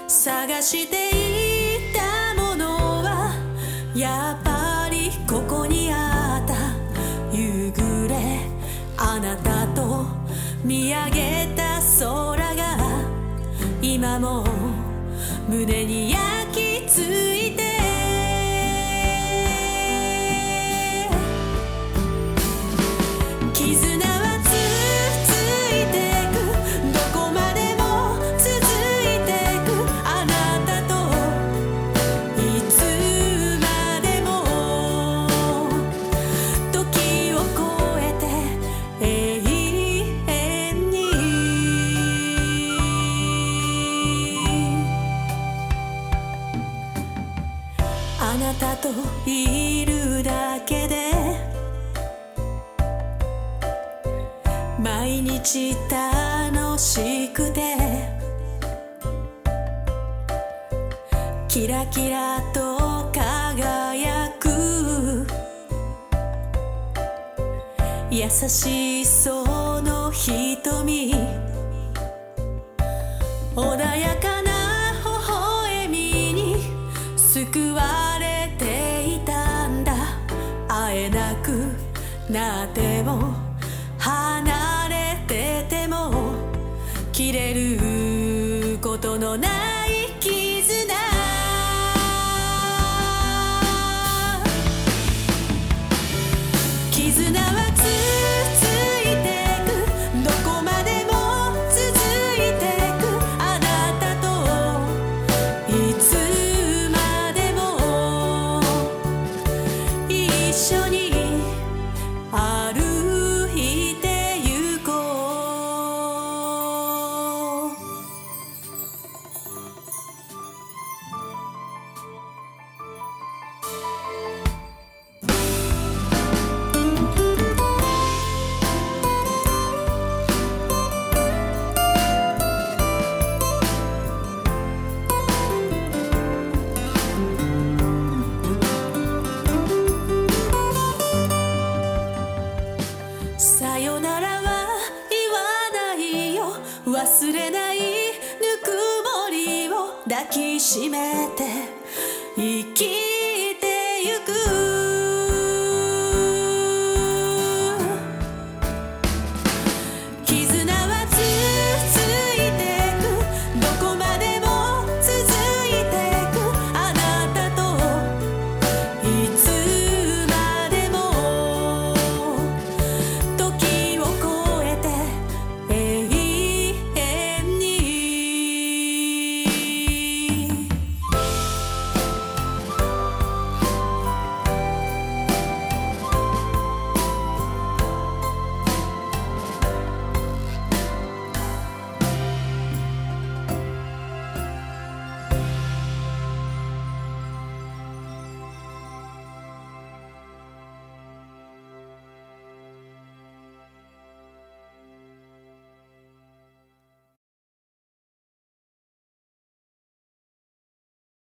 Speaker 3: 探していたものはやっぱなたと見上げた空が今も胸に焼き付いて日楽しくてキラキラと輝く優しいその瞳穏やかな微笑みに救われていたんだ。会えなくなっても忘れないぬくもりを抱きしめて生き